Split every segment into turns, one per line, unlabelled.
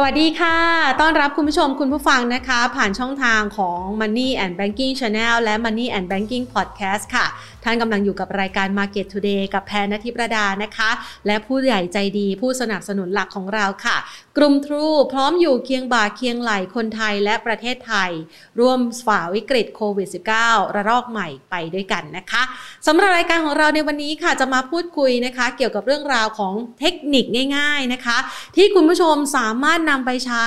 สวัสดีค่ะ ต้อนรับคุณผู้ชมคุณผู้ฟังนะคะ ผ่านช่องทางของ Money and Banking Channel และ Money and Banking Podcast ค่ะ ท่านกำลังอยู่กับรายการ Market Today กับแพนนทิประดานะคะ และผู้ใหญ่ใจดีผู้สนับสนุนหลักของเราค่ะ กลุ่มทรูพร้อมอยู่เคียงบ่าเคียงไหลคนไทยและประเทศไทย ร่วมฝ่าวิกฤตโควิด -19 ระลอกใหม่ไปด้วยกันนะคะสำหรับรายการของเราในวันนี้ค่ะจะมาพูดคุยนะคะ เกี่ยวกับเรื่องราวของเทคนิคง่าย ๆนะคะ ที่คุณผู้ชมสามารถนำไปใช้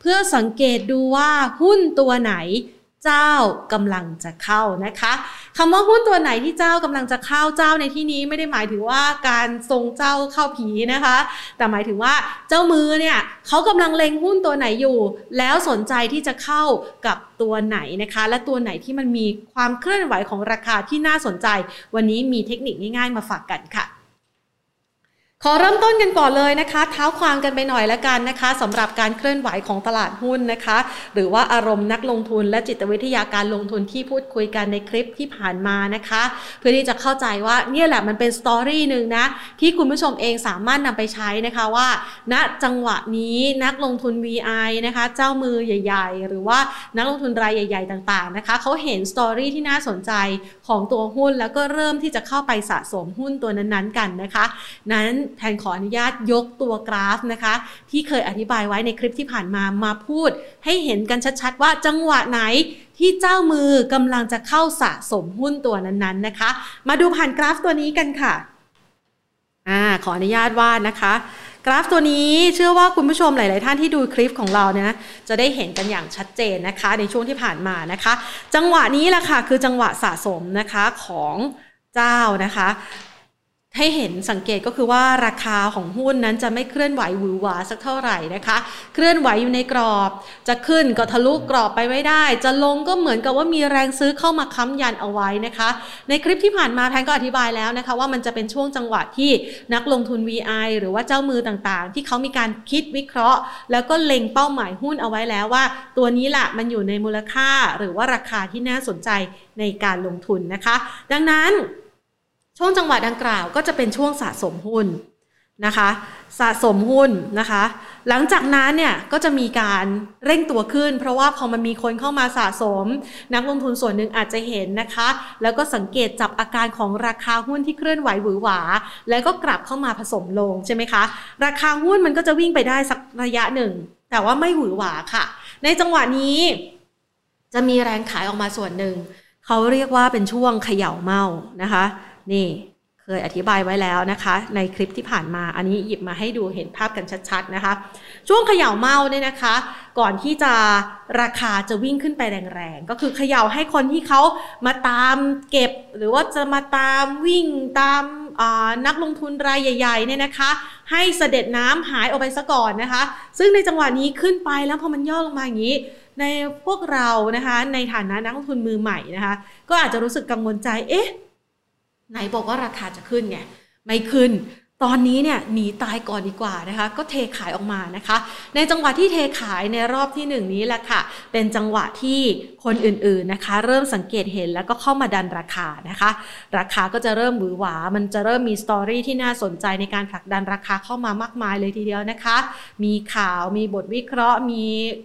เพื่อสังเกตดูว่าหุ้นตัวไหนเจ้ากำลังจะเข้านะคะคำว่าหุ้นตัวไหนที่เจ้ากำลังจะเข้าเจ้าในที่นี้ไม่ได้หมายถึงว่าการทรงเจ้าเข้าผีนะคะ แต่หมายถึงว่าเจ้ามือเนี่ยเขากำลังเล็งหุ้นตัวไหนอยู่ แล้วสนใจที่จะเข้ากับตัวไหนนะคะ และตัวไหนที่มันมีความเคลื่อนไหวของราคาที่น่าสนใจ วันนี้มีเทคนิคง่ายๆ มาฝากกันค่ะ ขอเริ่มต้นกันก่อนเลยนะคะ เท้าความกันไปหน่อยละกันนะคะสำหรับการเคลื่อนไหวของตลาดหุ้นนะคะ หรือว่าอารมณ์นักลงทุนและจิตวิทยาการลงทุนที่พูดคุยกันในคลิปที่ผ่านมานะคะ เพื่อที่จะเข้าใจว่าเนี่ยแหละมันเป็นสตอรี่หนึ่งนะที่คุณผู้ชมเองสามารถนำไปใช้นะคะว่า ณจังหวะนี้นักลงทุน VI นะคะเจ้ามือใหญ่ ๆ หรือว่านักลงทุนรายใหญ่ ๆ ต่างๆนะคะเขาเห็นสตอรี่ที่น่าสนใจของตัวหุ้น แล้วก็เริ่มที่จะเข้าไปสะสมหุ้นตัวนั้นๆ กันนะคะ นั้นแทนขออนุญาตยกตัวกราฟนะคะ ที่เคยอธิบายไว้ในคลิปที่ผ่านมามาพูด ให้เห็นกันชัดๆ ว่าจังหวะไหนที่เจ้ามือกำลังจะเข้าสะสมหุ้นตัวนั้นๆนะคะ มาดูผ่านกราฟตัวนี้กันค่ะอ่าขออนุญาตวาดนะคะ กราฟตัวนี้เชื่อว่าคุณผู้ชมหลาย ๆ ท่านที่ดูคลิปของเราเนี่ยจะได้เห็นกันอย่างชัดเจนนะคะ ในช่วงที่ผ่านมานะคะ จังหวะนี้แหละค่ะคือจังหวะสะสมนะคะของเจ้านะคะ ให้เห็นสังเกตก็คือว่าราคาของหุ้นนั้นจะไม่เคลื่อนไหวหวือหวาสักเท่าไหร่นะคะ เคลื่อนไหวอยู่ในกรอบ จะขึ้นก็ทะลุกรอบไปไม่ได้ จะลงก็เหมือนกับว่ามีแรงซื้อเข้ามาค้ำยันเอาไว้นะคะ ในคลิปที่ผ่านมาแพนก็อธิบายแล้วนะคะ ว่ามันจะเป็นช่วงจังหวะที่นักลงทุน VI หรือว่าเจ้ามือต่างๆ ที่เขามีการคิดวิเคราะห์ แล้วก็เล็งเป้าหมายหุ้นเอาไว้แล้วว่า ตัวนี้แหละมันอยู่ในมูลค่าหรือว่าราคาที่น่าสนใจในการลงทุนนะคะ ดังนั้น ช่วงจังหวะดังกล่าวก็จะเป็นช่วงสะสมหุ้นนะคะสะสมหุ้นนะคะ หลังจากนั้นเนี่ยก็จะมีการเร่งตัวขึ้น เพราะว่าพอมันมีคนเข้ามาสะสม นักลงทุนส่วนหนึ่งอาจจะเห็นนะคะ แล้วก็สังเกตจับอาการของราคาหุ้นที่เคลื่อนไหวหวือหวา แล้วก็กลับเข้ามาผสมลงใช่ไหมคะ ราคาหุ้นมันก็จะวิ่งไปได้สักระยะหนึ่ง แต่ว่าไม่หวือหวาค่ะ ในจังหวะนี้ จะมีแรงขายออกมาส่วนหนึ่งเขาเรียกว่าเป็นช่วงเขย่าเมานะคะ นี่เคยอธิบายไว้แล้วนะคะ ในคลิปที่ผ่านมาอันนี้หยิบมาให้ดูเห็นภาพกันชัดๆนะคะ ช่วงเขย่าเมาเนี่ยนะคะ ก่อนที่จะราคาจะวิ่งขึ้นไปแรงๆ ก็คือเขย่าให้คนที่เขามาตามเก็บ หรือว่าจะมาตามวิ่งตามนักลงทุนรายใหญ่ๆเนี่ยนะคะ ให้เสด็จน้ำหายออกไปซะก่อนนะคะ ซึ่งในจังหวะนี้ขึ้นไปแล้วพอมันย่อลงมาอย่างนี้ ในพวกเรานะคะในฐานะนักลงทุนมือใหม่นะคะ ก็อาจจะรู้สึกกังวลใจเอ๊ะ ไหนบอกว่าราคาจะขึ้นไงไม่ขึ้น ตอนนี้เนี่ยหนีตายก่อนดีกว่านะคะ ก็เทขายออกมานะคะ ในจังหวะที่เทขายในรอบที่หนึ่งนี้แหละค่ะ เป็นจังหวะที่คนอื่นๆนะคะ เริ่มสังเกตเห็นแล้วก็เข้ามาดันราคานะคะ ราคาก็จะเริ่มหวือหวา มันจะเริ่มมีสตอรี่ที่น่าสนใจในการผลักดันราคาเข้ามามากมายเลยทีเดียวนะคะ มีข่าวมีบทวิเคราะห์มี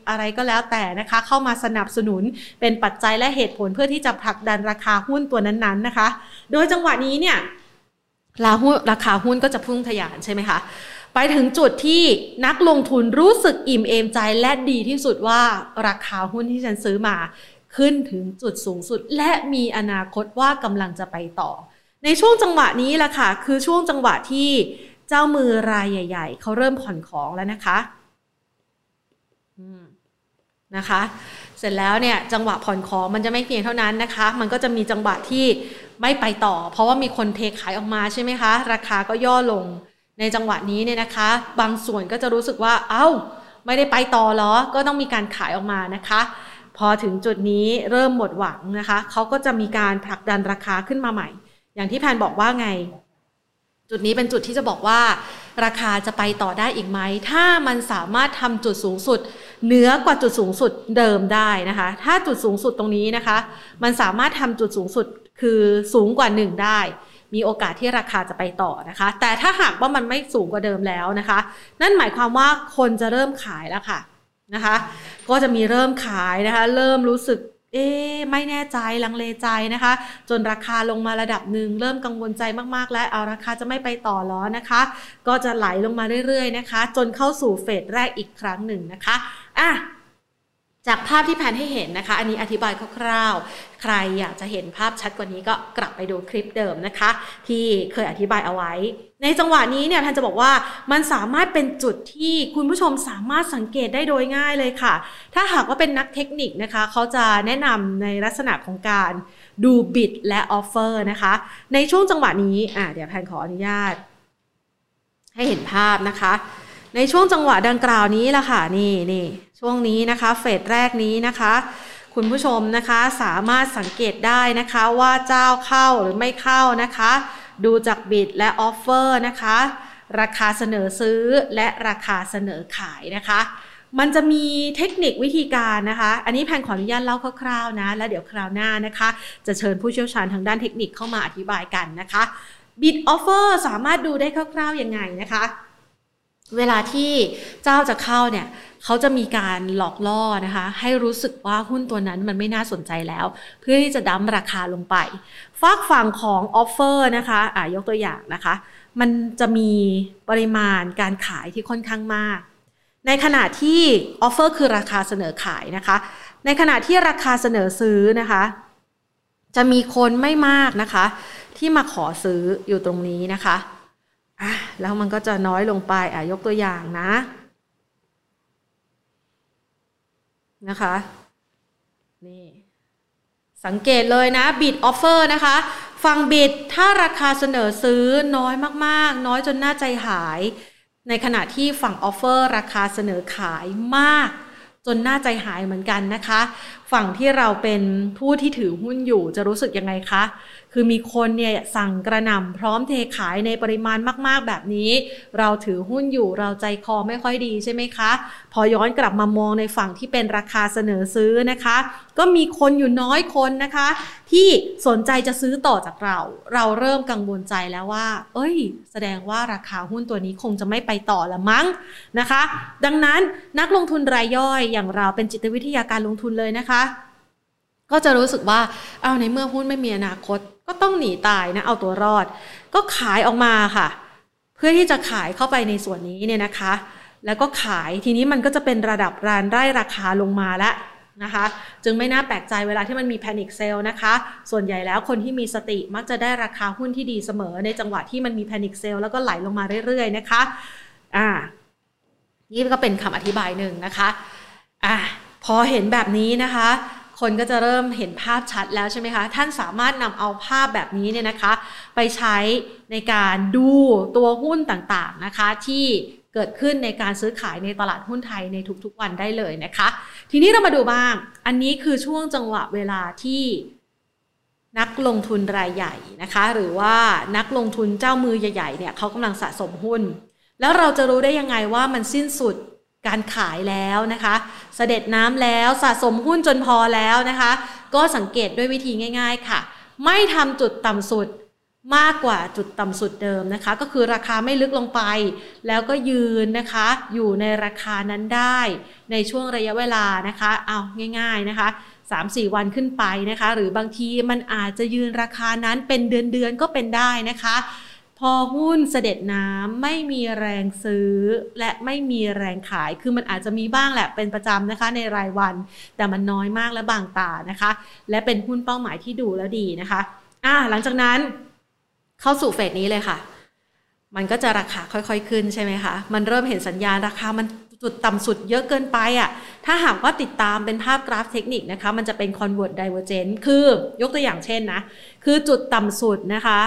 อะไรก็แล้วแต่นะคะ เข้ามาสนับสนุนเป็นปัจจัยและเหตุผลเพื่อที่จะผลักดันราคาหุ้นตัวนั้นๆนะคะ โดยจังหวะนี้เนี่ย ราหุ้นราคาหุ้นก็จะพุ่งทะยานใช่ไหมคะ ไปถึงจุดที่นักลงทุนรู้สึกอิ่มเอมใจและดีที่สุดว่าราคาหุ้นที่ฉันซื้อมาขึ้นถึงจุดสูงสุด และมีอนาคตว่ากำลังจะไปต่อ ในช่วงจังหวะนี้แหละค่ะ คือช่วงจังหวะที่เจ้ามือรายใหญ่ ๆเขาเริ่มผ่อนของแล้วนะคะ นะคะ เสร็จแล้วเนี่ยจังหวะผ่อนของมันจะไม่เพียงเท่านั้นนะคะ มันก็จะมีจังหวะที่ไม่ไปต่อ เพราะว่ามีคนเทขายออกมาใช่ไหมคะ ราคาก็ย่อลงในจังหวะนี้เนี่ยนะคะ บางส่วนก็จะรู้สึกว่าเอา้า ไม่ได้ไปต่อหรอ ก็ต้องมีการขายออกมานะคะ พอถึงจุดนี้เริ่มหมดหวังนะคะเขาก็จะมีการผลักดันราคาขึ้นมาใหม่ อย่างที่แพนบอกว่าไง จุดนี้เป็นจุดที่จะบอกว่าราคาจะไปต่อได้อีกไหม ถ้ามันสามารถทำจุดสูงสุด เหนือกว่าจุดสูงสุดเดิมได้นะคะ ถ้าจุดสูงสุดตรงนี้นะคะ มันสามารถทำจุดสูงสุดคือสูงกว่า 1 ได้ มีโอกาสที่ราคาจะไปต่อนะคะ แต่ถ้าหากว่ามันไม่สูงกว่าเดิมแล้วนะคะ นั่นหมายความว่าคนจะเริ่มขายแล้วค่ะนะคะ ก็จะมีเริ่มขายนะคะ เริ่มรู้สึก เอ๊ไม่แน่ใจลังเลใจนะคะ จนราคาลงมาระดับหนึ่งเริ่มกังวลใจมากๆ แล้วเอาราคาจะไม่ไปต่อล้อนะคะ ก็จะไหลลงมาเรื่อยๆนะคะ จนเข้าสู่เฟสแรกอีกครั้งหนึ่งนะคะอะ จากภาพที่แพนให้เห็นนะคะ อันนี้อธิบายคร่าวๆ ใครอยากจะเห็นภาพชัดกว่านี้ก็กลับไปดูคลิปเดิมนะคะ ที่เคยอธิบายเอาไว้ ในจังหวะนี้เนี่ยแพนจะบอกว่ามันสามารถเป็นจุดที่คุณผู้ชมสามารถสังเกตได้โดยง่ายเลยค่ะ ถ้าหากว่าเป็นนักเทคนิคนะคะ เขาจะแนะนำในลักษณะของการดูบิดและออฟเฟอร์นะคะ ในช่วงจังหวะนี้อะเดี๋ยวแพนขออนุญาต ให้เห็นภาพนะคะ ในช่วงจังหวะดังกล่าวนี้ละค่ะนี่นี่ ช่วงนี้นะคะ phase แรกนี้นะคะ คุณผู้ชมนะคะสามารถสังเกตได้นะคะว่าเจ้าเข้าหรือไม่เข้านะคะ ดูจาก bid และ offer นะคะ ราคาเสนอซื้อและราคาเสนอขายนะคะ มันจะมีเทคนิควิธีการนะคะ อันนี้แพนขออนุญาตเล่าคร่าวๆนะ แล้วเดี๋ยวคราวหน้านะคะ จะเชิญผู้เชี่ยวชาญทางด้านเทคนิคเข้ามาอธิบายกันนะคะbid offer สามารถดูได้คร่าวๆยังไงนะคะ เวลาที่เจ้าจะเข้าเนี่ยเขาจะมีการหลอกล่อนะคะ ให้รู้สึกว่าหุ้นตัวนั้นมันไม่น่าสนใจแล้ว เพื่อที่จะ dump ราคาลงไปฟากฝั่งของ offer นะคะอ่ายกตัวอย่างนะคะ มันจะมีปริมาณการขายที่ค่อนข้างมาก ในขณะที่ offer คือราคาเสนอขายนะคะ ในขณะที่ราคาเสนอซื้อนะคะ จะมีคนไม่มากนะคะ ที่มาขอซื้ออยู่ตรงนี้นะคะ อะแล้วมันก็จะน้อยลงไปอะยกตัวอย่างนะนะคะนี่สังเกตเลยนะ bid offer นะคะฝั่ง bid ถ้าราคาเสนอซื้อน้อยมากๆ น้อยจนน่าใจหาย ในขณะที่ฝั่ง offer ราคาเสนอขายมาก จนน่าใจหายเหมือนกันนะคะ ฝั่งที่เราเป็นผู้ที่ถือหุ้นอยู่จะรู้สึกยังไงคะ คือมีคนเนี่ยสั่งกระหน่ำพร้อมเทขายในปริมาณมากๆแบบนี้ เราถือหุ้นอยู่เราใจคอไม่ค่อยดีใช่ไหมคะ พอย้อนกลับมามองในฝั่งที่เป็นราคาเสนอซื้อนะคะ ก็มีคนอยู่น้อยคนนะคะ ที่สนใจจะซื้อต่อจากเรา เราเริ่มกังวลใจแล้วว่า เอ้ย แสดงว่าราคาหุ้นตัวนี้คงจะไม่ไปต่อละมั้งนะคะ ดังนั้นนักลงทุนรายย่อยอย่างเราเป็นจิตวิทยาการลงทุนเลยนะคะก็จะรู้สึกว่าเอาในเมื่อหุ้นไม่มีอนาคต ก็ต้องหนีตายนะเอาตัวรอด ก็ขายออกมาค่ะ เพื่อที่จะขายเข้าไปในส่วนนี้เนี่ยนะคะ แล้วก็ขายทีนี้มันก็จะเป็นระดับรานได้ราคาลงมาแล้วนะคะจึงไม่น่าแปลกใจเวลาที่มันมีแพนิคเซลนะคะ ส่วนใหญ่แล้วคนที่มีสติมักจะได้ราคาหุ้นที่ดีเสมอในจังหวะที่มันมีแพนิคเซลแล้วก็ไหลลงมาเรื่อยๆนะคะอ่านี่ก็เป็นคำอธิบายหนึ่งนะคะอะ พอเห็นแบบนี้นะคะ คนก็จะเริ่มเห็นภาพชัดแล้วใช่ไหมคะ ท่านสามารถนำเอาภาพแบบนี้เนี่ยนะคะ ไปใช้ในการดูตัวหุ้นต่างๆนะคะ ที่เกิดขึ้นในการซื้อขายในตลาดหุ้นไทยในทุกๆวันได้เลยนะคะ ทีนี้เรามาดูบ้าง อันนี้คือช่วงจังหวะเวลาที่นักลงทุนรายใหญ่นะคะ หรือว่านักลงทุนเจ้ามือใหญ่ๆเนี่ยเขากำลังสะสมหุ้น แล้วเราจะรู้ได้ยังไงว่ามันสิ้นสุด การขายแล้วนะคะเสด็จน้ำแล้วสะสมหุ้นจนพอแล้วนะคะ ก็สังเกตด้วยวิธีง่าย ๆ ค่ะ ไม่ทำจุดต่ำสุดมากกว่าจุดต่ำสุดเดิมนะคะ ก็คือราคาไม่ลึกลงไป แล้วก็ยืนนะคะ อยู่ในราคานั้นได้ในช่วงระยะเวลานะคะเอาง่าย ๆนะคะ 3-4 วันขึ้นไปนะคะ หรือบางทีมันอาจจะยืนราคานั้นเป็นเดือนๆก็เป็นได้นะคะ พอหุ้นเสด็จน้ำไม่มีแรงซื้อ และไม่มีแรงขาย คือมันอาจจะมีบ้างแหละเป็นประจำนะคะในรายวัน แต่มันน้อยมากและบางตานะคะ และเป็นหุ้นเป้าหมายที่ดูแล้วดีนะคะอ่าหลังจากนั้นเข้าสู่เฟสนี้เลยค่ะ มันก็จะราคาค่อยๆขึ้นใช่ไหมคะ มันเริ่มเห็นสัญญาณราคามันจุดต่ำสุดเยอะเกินไปอะ่ะ ถ้าหากว่าติดตามเป็นภาพกราฟเทคนิคนะคะ มันจะเป็น convert divergence คือยกตัวอย่างเช่นนะ คือจุดต่ำสุดนะคะ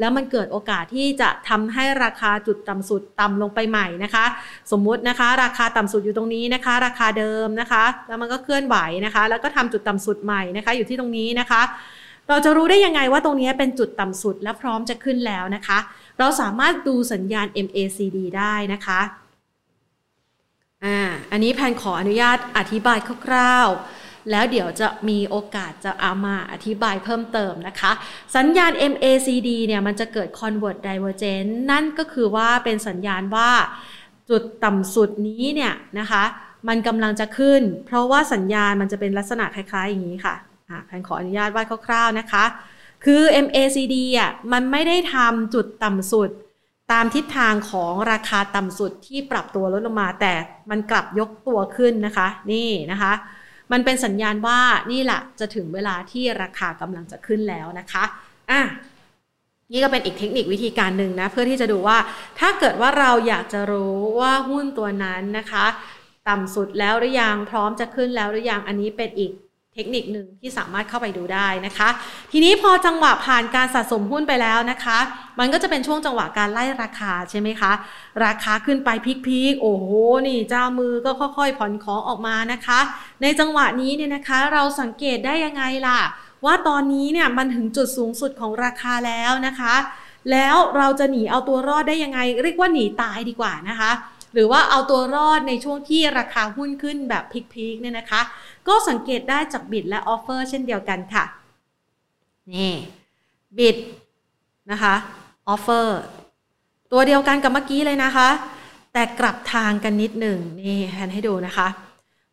แล้วมันเกิดโอกาสที่จะทำให้ราคาจุดต่ำสุดต่ำลงไปใหม่นะคะ สมมุตินะคะ ราคาต่ำสุดอยู่ตรงนี้นะคะ ราคาเดิมนะคะ แล้วมันก็เคลื่อนไหวนะคะ แล้วก็ทำจุดต่ำสุดใหม่นะคะ อยู่ที่ตรงนี้นะคะเราจะรู้ได้ยังไงว่าตรงนี้เป็นจุดต่ำสุดและพร้อมจะขึ้นแล้วนะคะ เราสามารถดูสัญญาณ MACD ได้นะคะ อ่า อันนี้แพนขออนุญาตอธิบายคร่าวๆ แล้วเดี๋ยวจะมีโอกาสจะเอามาอธิบายเพิ่มเติมนะคะ สัญญาณ MACD เนี่ยมันจะเกิด convert divergence นั่นก็คือว่าเป็นสัญญาณว่าจุดต่ำสุดนี้เนี่ยนะคะ มันกำลังจะขึ้น เพราะว่าสัญญาณมันจะเป็นลักษณะคล้ายๆอย่างนี้ค่ะแพนขออนุญาตวาดคร่าวๆนะคะ คือ MACD อะมันไม่ได้ทำจุดต่ำสุดตามทิศทางของราคาต่ำสุดที่ปรับตัวลดลงมา แต่มันกลับยกตัวขึ้นนะคะ นี่นะคะ มันเป็นสัญญาณว่านี่แหละจะถึงเวลาที่ราคากำลังจะขึ้นแล้วนะคะอะนี่ก็เป็นอีกเทคนิควิธีการหนึ่งนะ เพื่อที่จะดูว่าถ้าเกิดว่าเราอยากจะรู้ว่าหุ้นตัวนั้นนะคะ ต่ำสุดแล้วหรือยังพร้อมจะขึ้นแล้วหรือยังอันนี้เป็นอีก เทคนิคหนึ่งที่สามารถเข้าไปดูได้นะคะ ทีนี้พอจังหวะผ่านการสะสมหุ้นไปแล้วนะคะ มันก็จะเป็นช่วงจังหวะการไล่ราคาใช่ไหมคะ ราคาขึ้นไปพีคๆโอ้โหนี่เจ้ามือก็ค่อยๆผ่อนของออกมานะคะ ในจังหวะนี้เนี่ยนะคะ เราสังเกตได้ยังไงล่ะ ว่าตอนนี้เนี่ยมันถึงจุดสูงสุดของราคาแล้วนะคะ แล้วเราจะหนีเอาตัวรอดได้ยังไง เรียกว่าหนีตายดีกว่านะคะ หรือว่าเอาตัวรอดในช่วงที่ราคาหุ้นขึ้นแบบpeak ๆเนี่ยนะคะ ก็สังเกตได้จาก bid และ offer เช่นเดียวกันค่ะ นี่ bid นะคะ offer ตัวเดียวกันกับเมื่อกี้เลยนะคะ แต่กลับทางกันนิดหนึ่งนี่แพนให้ดูนะคะ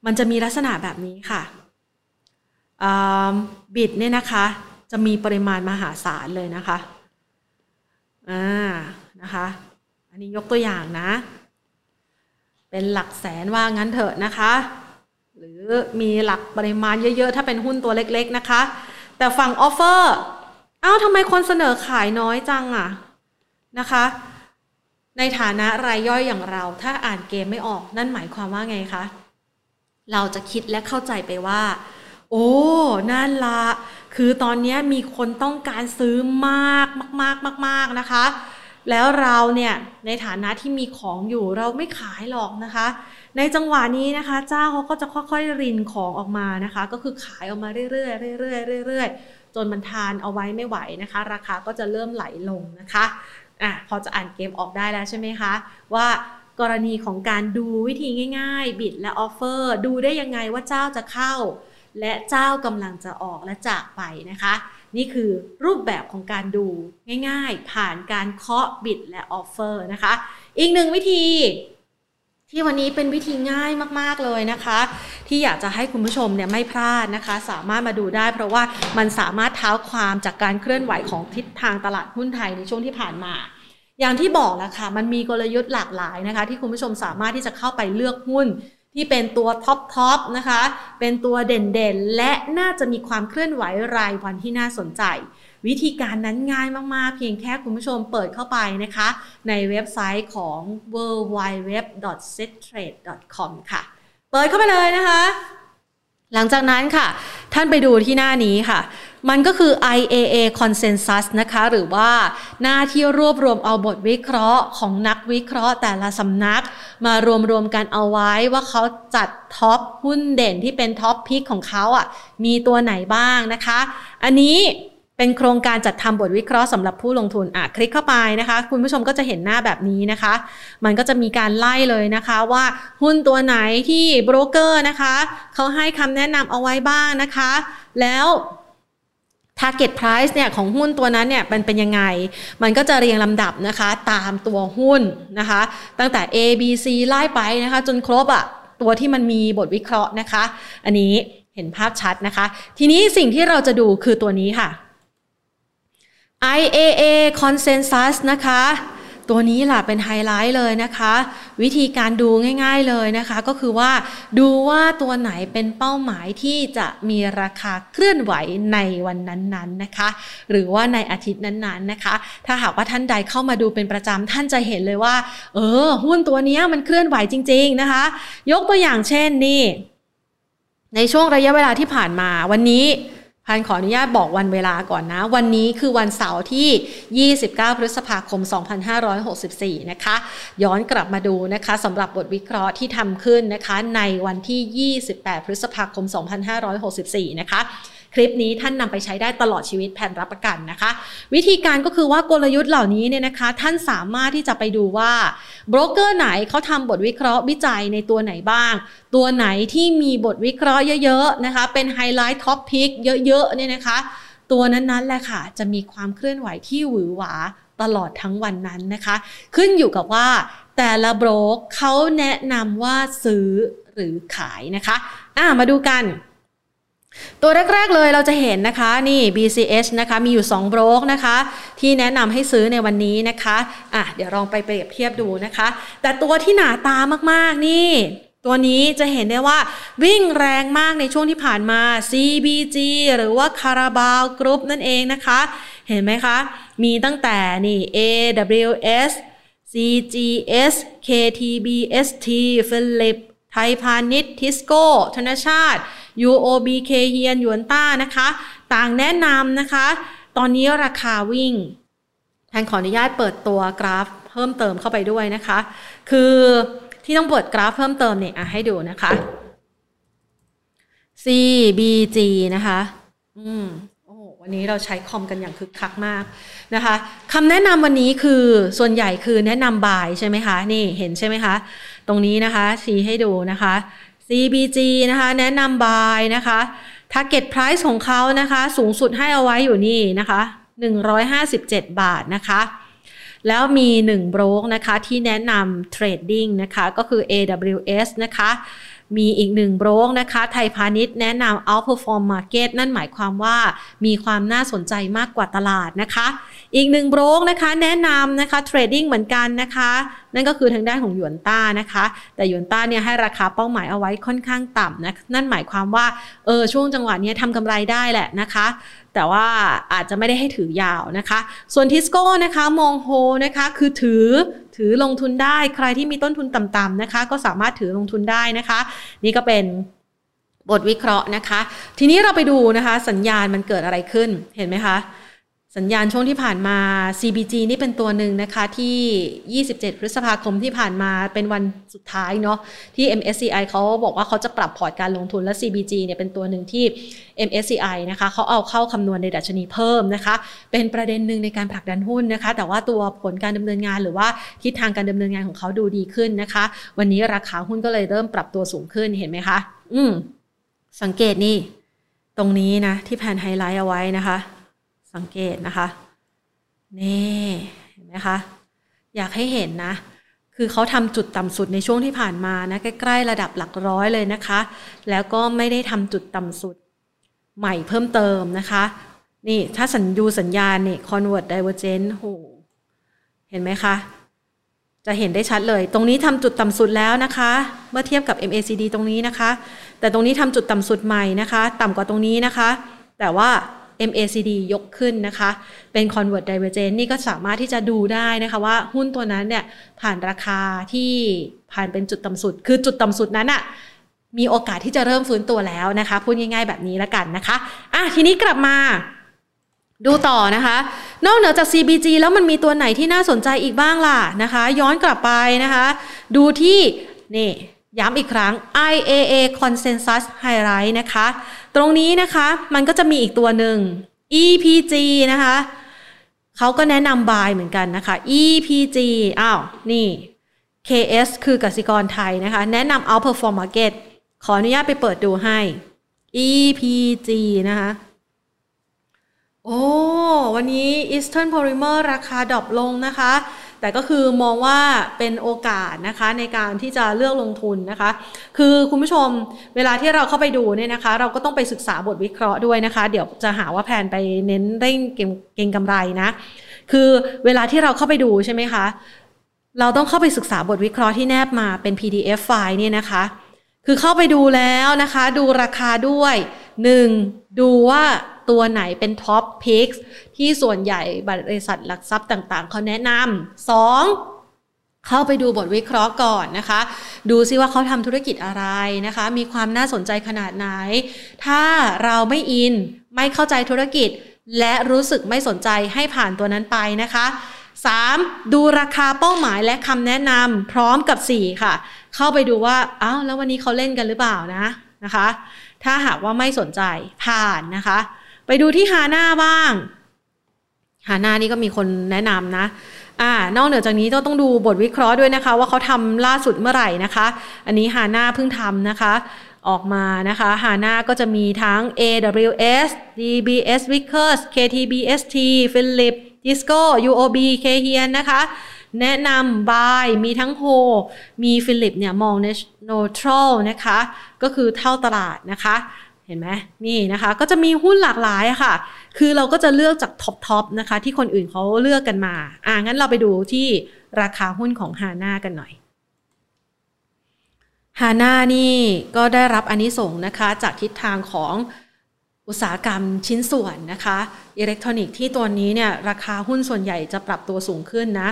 มันจะมีลักษณะแบบนี้ค่ะ bid เนี่ยนะคะ จะมีปริมาณมหาศาลเลยนะคะอ่านะคะ อันนี้ยกตัวอย่างนะ เป็นหลักแสนว่างั้นเถอะนะคะ หรือมีหลักปริมาณเยอะๆ ถ้าเป็นหุ้นตัวเล็กๆนะคะ แต่ฝั่ง offer อ้าวทำไมคนเสนอขายน้อยจังอะนะคะ ในฐานะรายย่อยอย่างเรา ถ้าอ่านเกมไม่ออกนั่นหมายความว่าไงคะเราจะคิดและเข้าใจไปว่า โอ้นั่นละคือตอนนี้มีคนต้องการซื้อมากมากๆมากๆนะคะ แล้วเราเนี่ยในฐานะที่มีของอยู่เราไม่ขายหรอกนะคะ ในจังหวะนี้นะคะ เจ้าเขาก็จะค่อยๆรินของออกมานะคะ ก็คือขายออกมาเรื่อยๆเรื่อยๆเรื่อยๆจนมันทานเอาไว้ไม่ไหวนะคะ ราคาก็จะเริ่มไหลลงนะคะอะพอจะอ่านเกมออกได้แล้วใช่ไหมคะ ว่ากรณีของการดูวิธีง่ายๆ บิดและออฟเฟอร์ ดูได้ยังไงว่าเจ้าจะเข้า และเจ้ากำลังจะออกและจากไปนะคะ นี่คือรูปแบบของการดูง่ายๆ ผ่านการเคาะ bid และ offer นะคะ อีกหนึ่งวิธี ที่วันนี้เป็นวิธีง่ายมากๆเลยนะคะ ที่อยากจะให้คุณผู้ชมเนี่ยไม่พลาดนะคะ สามารถมาดูได้ เพราะว่ามันสามารถเท้าความจากการเคลื่อนไหวของทิศทางตลาดหุ้นไทยในช่วงที่ผ่านมาอย่างที่บอกแล้วค่ะ มันมีกลยุทธ์หลากหลายนะคะ ที่คุณผู้ชมสามารถที่จะเข้าไปเลือกหุ้น ที่เป็นตัว top top นะคะ เป็นตัวเด่นๆ และน่าจะมีความเคลื่อนไหวรายวันที่น่าสนใจ วิธีการนั้นง่ายมากๆ เพียงแค่คุณผู้ชมเปิดเข้าไปนะคะ ในเว็บไซต์ของ w w w s e t t r a d e c o m ค่ะ เปิดเข้าไปเลยนะคะ หลังจากนั้นค่ะ ท่านไปดูที่หน้านี้ค่ะ มันก็คือ IAA Consensus นะคะ หรือว่าหน้าที่รวบรวมเอาบทวิเคราะห์ของนักวิเคราะห์แต่ละสำนัก มารวมรวมกันเอาไว้ว่าเขาจัด top หุ้นเด่นที่เป็น top pick ของเขาอะมีตัวไหนบ้างนะคะ อันนี้ เป็นโครงการจัดทำบทวิเคราะห์สำหรับผู้ลงทุนอะคลิกเข้าไปนะคะ คุณผู้ชมก็จะเห็นหน้าแบบนี้นะคะ มันก็จะมีการไล่เลยนะคะว่าหุ้นตัวไหนที่โบรกเกอร์นะคะเขาให้คำแนะนำเอาไว้บ้างนะคะ แล้ว target price เนี่ยของหุ้นตัวนั้นเนี่ยมันเป็นยังไง มันก็จะเรียงลำดับนะคะตามตัวหุ้นนะคะ ตั้งแต่ A B C ไล่ไปนะคะ จนครบอะ่ะตัวที่มันมีบทวิเคราะห์นะคะ อันนี้เห็นภาพชัดนะคะ ทีนี้สิ่งที่เราจะดูคือตัวนี้ค่ะ IAA Consensus นะคะ ตัวนี้ล่ะเป็นไฮไลท์เลยนะคะ วิธีการดูง่ายๆเลยนะคะ ก็คือว่าดูว่าตัวไหนเป็นเป้าหมายที่จะมีราคาเคลื่อนไหวในวันนั้นๆนะคะ หรือว่าในอาทิตย์นั้นๆนะคะ ถ้าหากว่าท่านใดเข้ามาดูเป็นประจำท่านจะเห็นเลยว่า เออ หุ้นตัวนี้มันเคลื่อนไหวจริง ๆนะคะ ยกตัวอย่างเช่นนี่ในช่วงระยะเวลาที่ผ่านมาวันนี้ พันขออนุญาตบอกวันเวลาก่อนนะ วันนี้คือวันเสาร์ที่ 29 พฤษภาคม 2564 นะคะ ย้อนกลับมาดูนะคะสำหรับบทวิเคราะห์ที่ทำขึ้นนะคะในวันที่ 28 พฤษภาคม 2564 นะคะ คลิปนี้ท่านนำไปใช้ได้ตลอดชีวิตแพนรับประกันนะคะ วิธีการก็คือว่ากลยุทธ์เหล่านี้เนี่ยนะคะ ท่านสามารถที่จะไปดูว่าโบรกเกอร์ไหนเขาทำบทวิเคราะห์วิจัยในตัวไหนบ้าง ตัวไหนที่มีบทวิเคราะห์เยอะๆนะคะเป็น highlight top pick เยอะๆเนี่ยนะคะ ตัวนั้นๆแหละค่ะ จะมีความเคลื่อนไหวที่หวือหวาตลอดทั้งวันนั้นนะคะ ขึ้นอยู่กับว่าแต่ละโบรกเขาแนะนำว่าซื้อหรือขายนะคะ อ่ามาดูกัน ตัวแรก ๆ เลยเราจะเห็นนะคะนี่ BCH นะคะมีอยู่ 2 โบรกนะคะ ที่แนะนำให้ซื้อในวันนี้นะคะอะเดี๋ยวลองไปเปรียบเทียบดูนะคะ แต่ตัวที่หนาตามากๆนี่ ตัวนี้จะเห็นได้ว่าวิ่งแรงมากในช่วงที่ผ่านมา CBG หรือว่า Carabao Group นั่นเองนะคะ เห็นไหมคะ มีตั้งแต่นี่ AWS CGS KTBST Philip ไทยพาณิชย์ทิสโก้ ธนชาติ UOB เคเฮียนยวนต้านะคะ ต่างแนะนำนะคะ ตอนนี้ราคาวิ่งแทนขออนุญาตเปิดตัวกราฟเพิ่มเติมเข้าไปด้วยนะคะ คือที่ต้องเปิดกราฟเพิ่มเติมเนี่ยให้ดูนะคะ CBG นะคะ อืมวันนี้เราใช้คอมกันอย่างคึกคักมากนะคะคำแนะนำวันนี้คือส่วนใหญ่คือแนะนำบายใช่ไหมคะ นี่เห็นใช่ไหมคะ ตรงนี้นะคะชี้ให้ดูนะคะ CBG นะคะแนะนำบายนะคะ Target Price ของเขานะคะ สูงสุดให้เอาไว้อยู่นี่นะคะ 157 บาทนะคะ แล้วมี1โบรกนะคะที่แนะนำเทรดดิ้งนะคะ ก็คือ AWS นะคะ มีอีกหนึ่งโบรกนะคะ ไทยพาณิชย์แนะนำ outperform market นั่นหมายความว่ามีความน่าสนใจมากกว่าตลาดนะคะ อีกหนึ่งโบรกนะคะแนะนำนะคะ trading เหมือนกันนะคะ นั่นก็คือทางด้านของหยวนต้านะคะ แต่หยวนต้าเนี่ยให้ราคาเป้าหมายเอาไว้ค่อนข้างต่ำนะนั่นหมายความว่าเออช่วงจังหวะนี้ทำกำไรได้แหละนะคะแต่ว่าอาจจะไม่ได้ให้ถือยาวนะคะ ส่วนทิสโก้นะคะมองโฮนะคะ คือถือ ถือลงทุนได้ใครที่มีต้นทุนต่ำๆนะคะ ก็สามารถถือลงทุนได้นะคะ นี่ก็เป็นบทวิเคราะห์นะคะ ทีนี้เราไปดูนะคะ สัญญาณมันเกิดอะไรขึ้นเห็นไหมคะ สัญญาณช่วงที่ผ่านมา CBG นี่เป็นตัวหนึ่งนะคะที่ 27 พฤษภาคมที่ผ่านมาเป็นวันสุดท้ายเนาะที่ MSCI เขาบอกว่าเขาจะปรับพอร์ตการลงทุนและ CBG เนี่ยเป็นตัวหนึ่งที่ MSCI นะคะเขาเอาเข้าคำนวณในดัชนีเพิ่มนะคะ เป็นประเด็นหนึ่งในการผลักดันหุ้นนะคะ แต่ว่าตัวผลการดำเนินงานหรือว่าทิศทางการดำเนินงานของเขาดูดีขึ้นนะคะ วันนี้ราคาหุ้นก็เลยเริ่มปรับตัวสูงขึ้นเห็นไหมคะ อืมสังเกตนี่ตรงนี้นะที่แผนไฮไลท์เอาไว้นะคะ สังเกตนะคะ นี่เห็นไหมคะ อยากให้เห็นนะ คือเขาทำจุดต่ำสุดในช่วงที่ผ่านมานะ ใกล้ ๆ ระดับหลักร้อยเลยนะคะ แล้วก็ไม่ได้ทำจุดต่ำสุดใหม่เพิ่มเติมนะคะ นี่ถ้าสัญญูสัญญาณนี่ย convert divergent โหเห็นไหมคะ จะเห็นได้ชัดเลย ตรงนี้ทำจุดต่ำสุดแล้วนะคะ เมื่อเทียบกับ MACD ตรงนี้นะคะ แต่ตรงนี้ทำจุดต่ำสุดใหม่นะคะ ต่ำกว่าตรงนี้นะคะ แต่ว่า MACD ยกขึ้นนะคะ เป็น Convert Divergence นี่ก็สามารถที่จะดูได้นะคะว่าหุ้นตัวนั้นเนี่ยผ่านราคาที่ผ่านเป็นจุดต่ำสุด คือจุดต่ำสุดนั้นอะมีโอกาสที่จะเริ่มฟื้นตัวแล้วนะคะ พูดง่าย ๆ แบบนี้แล้วกันนะคะอะทีนี้กลับมาดูต่อนะคะ นอกเหนือจาก CBG แล้วมันมีตัวไหนที่น่าสนใจอีกบ้างล่ะนะคะ ย้อนกลับไปนะคะ ดูที่นี่ ย้ำอีกครั้ง IAA Consensus Highlight นะคะ ตรงนี้นะคะมันก็จะมีอีกตัวหนึ่ง EPG นะคะเขาก็แนะนำบายเหมือนกันนะคะ EPG อ้าว นี่ KS คือกสิกรไทยนะคะ แนะนำ outperform market ขออนุญาตไปเปิดดูให้ EPG นะคะ โอ้ วันนี้ Eastern Polymer ราคาดรอปลงนะคะ แต่ก็คือมองว่าเป็นโอกาสนะคะในการที่จะเลือกลงทุนนะคะ คือคุณผู้ชมเวลาที่เราเข้าไปดูเนี่ยนะคะ เราก็ต้องไปศึกษาบทวิเคราะห์ด้วยนะคะ เดี๋ยวจะหาว่าแผนไปเน้นเร่งเก่งกำไรนะ คือเวลาที่เราเข้าไปดูใช่ไหมคะเราต้องเข้าไปศึกษาบทวิเคราะห์ที่แนบมาเป็น PDF ไฟล์เนี่ยนะคะ คือเข้าไปดูแล้วนะคะ ดูราคาด้วย 1. ดูว่า ตัวไหนเป็นท็อปพิกที่ส่วนใหญ่บริษัทหลักทรัพย์ต่างๆ เขาแนะนำสองเข้าไปดูบทวิเคราะห์ก่อนนะคะ ดูซิว่าเขาทำธุรกิจอะไรนะคะ มีความน่าสนใจขนาดไหน ถ้าเราไม่อินไม่เข้าใจธุรกิจ และรู้สึกไม่สนใจให้ผ่านตัวนั้นไปนะคะ 3. ดูราคาเป้าหมายและคำแนะนำพร้อมกับ 4 ค่ะ เข้าไปดูว่าอ้าวแล้ววันนี้เขาเล่นกันหรือเปล่านะนะคะ ถ้าหากว่าไม่สนใจผ่านนะคะ ไปดูที่ฮาน่าบ้างฮาน่านี่ก็มีคนแนะนำนะอ่านอกเหนือจากนี้ต้องต้องดูบทวิเคราะห์ด้วยนะคะ ว่าเขาทำล่าสุดเมื่อไหร่นะคะ อันนี้ฮาน่าเพิ่งทำนะคะ ออกมานะคะฮาน่าก็จะมีทั้ง AWS DBS Vickers KTBST Philip Disco UOB k h i a n นะคะ แนะนำบายมีทั้งโฮมีฟิลิปเนี่ยมองใน neutral นะคะ ก็คือเท่าตลาดนะคะ เห็นไหมนี่นะคะ ก็จะมีหุ้นหลากหลายค่ะ คือเราก็จะเลือกจากท็อปทอปนะคะ ที่คนอื่นเขาเลือกกันมา อ่างั้นเราไปดูที่ราคาหุ้นของฮาน่ากันหน่อยฮาน่านี่ก็ได้รับอนนิสงนะคะ จากทิศทางของอุตสาหกรรมชิ้นส่วนนะคะ อิเล็กทรอนิกส์ที่ตัวนี้เนี่ยราคาหุ้นส่วนใหญ่จะปรับตัวสูงขึ้นนะ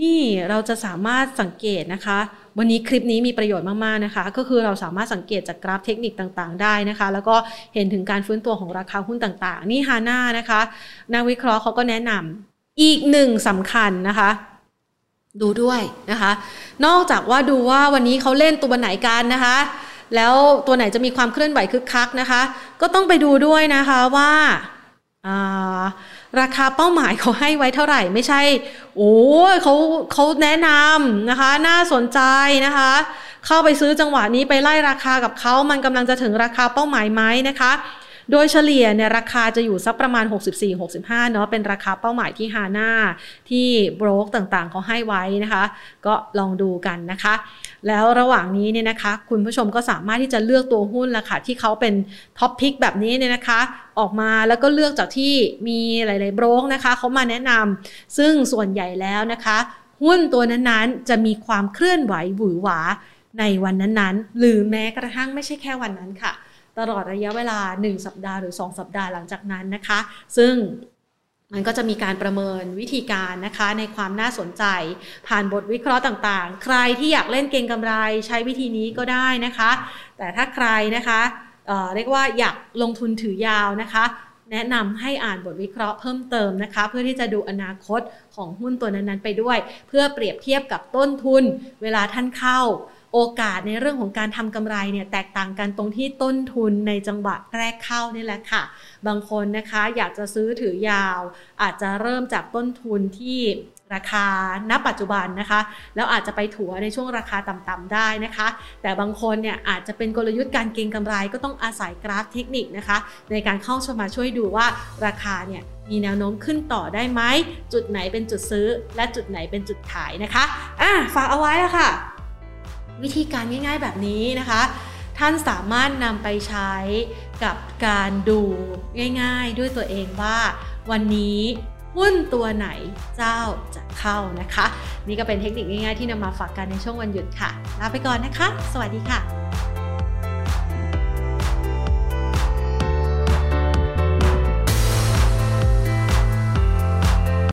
นี่เราจะสามารถสังเกตนะคะ วันนี้คลิปนี้มีประโยชน์มากๆนะคะ ก็คือเราสามารถสังเกตจากกราฟเทคนิคต่างๆ ได้นะคะ แล้วก็เห็นถึงการฟื้นตัวของราคาหุ้นต่างๆ นี่ฮาน่านะคะนักวิเคราะห์เขาก็แนะนำอีกหนึ่งสำคัญนะคะดูด้วยนะคะ นอกจากว่าดูว่าวันนี้เขาเล่นตัวไหนกันนะคะ แล้วตัวไหนจะมีความเคลื่อนไหวคึกคักนะคะ ก็ต้องไปดูด้วยนะคะว่า ราคาเป้าหมายเขาให้ไว้เท่าไหร่ไม่ใช่ โอ้เขาเขาแนะนำนะคะ น่าสนใจนะคะ เข้าไปซื้อจังหวะนี้ไปไล่ราคากับเขามันกำลังจะถึงราคาเป้าหมายไหมนะคะ โดยเฉลี่ยเนี่ยราคาจะอยู่สักประมาณ 64-65 เนาะเป็นราคาเป้าหมายที่ฮาน่าที่โบรกต่างๆเขาให้ไว้นะคะ ก็ลองดูกันนะคะ แล้วระหว่างนี้เนี่ยนะคะ คุณผู้ชมก็สามารถที่จะเลือกตัวหุ้นละค่ะที่เขาเป็นท็อปพิกแบบนี้เนี่ยนะคะออกมาแล้วก็เลือกจากที่มีหลายๆโบรกนะคะเขามาแนะนำซึ่งส่วนใหญ่แล้วนะคะ หุ้นตัวนั้นๆจะมีความเคลื่อนไหวหวือหวาในวันนั้นๆ หรือแม้กระทั่งไม่ใช่แค่วันนั้นค่ะ ตลอดระยะเวลา 1 สัปดาห์หรือ 2 สัปดาห์หลังจากนั้นนะคะ ซึ่งมันก็จะมีการประเมินวิธีการนะคะในความน่าสนใจ ผ่านบทวิเคราะห์ต่างๆ ใครที่อยากเล่นเก็งกำไรใช้วิธีนี้ก็ได้นะคะ แต่ถ้าใครนะคะเเรียกว่าอยากลงทุนถือยาวนะคะ แนะนำให้อ่านบทวิเคราะห์เพิ่มเติมนะคะ เพื่อที่จะดูอนาคตของหุ้นตัวนั้นๆไปด้วย เพื่อเปรียบเทียบกับต้นทุน เวลาท่านเข้า โอกาสในเรื่องของการทำกำไรเนี่ยแตกต่างกันตรงที่ต้นทุนในจังหวะแรกเข้านี่แหละค่ะ บางคนนะคะอยากจะซื้อถือยาว อาจจะเริ่มจากต้นทุนที่ราคาณปัจจุบันนะคะ แล้วอาจจะไปถัวในช่วงราคาต่ำๆได้นะคะ แต่บางคนเนี่ยอาจจะเป็นกลยุทธ์การเก็งกำไรก็ต้องอาศัยกราฟเทคนิคนะคะ ในการเข้าชมาช่วยดูว่าราคาเนี่ยมีแนวโน้มขึ้นต่อได้ไหมจุดไหนเป็นจุดซื้อ และจุดไหนเป็นจุดขายนะคะอะฝากเอาไว้ละค่ะ วิธีการง่ายๆแบบนี้นะคะ ท่านสามารถนำไปใช้กับการดูง่ายๆ ด้วยตัวเองว่า วันนี้หุ้นตัวไหนเจ้าจะเข้านะคะ นี่ก็เป็นเทคนิคง่ายๆที่นำมาฝากกันในช่วงวันหยุดค่ะ ลาไปก่อนนะคะ สวัสดีค่ะ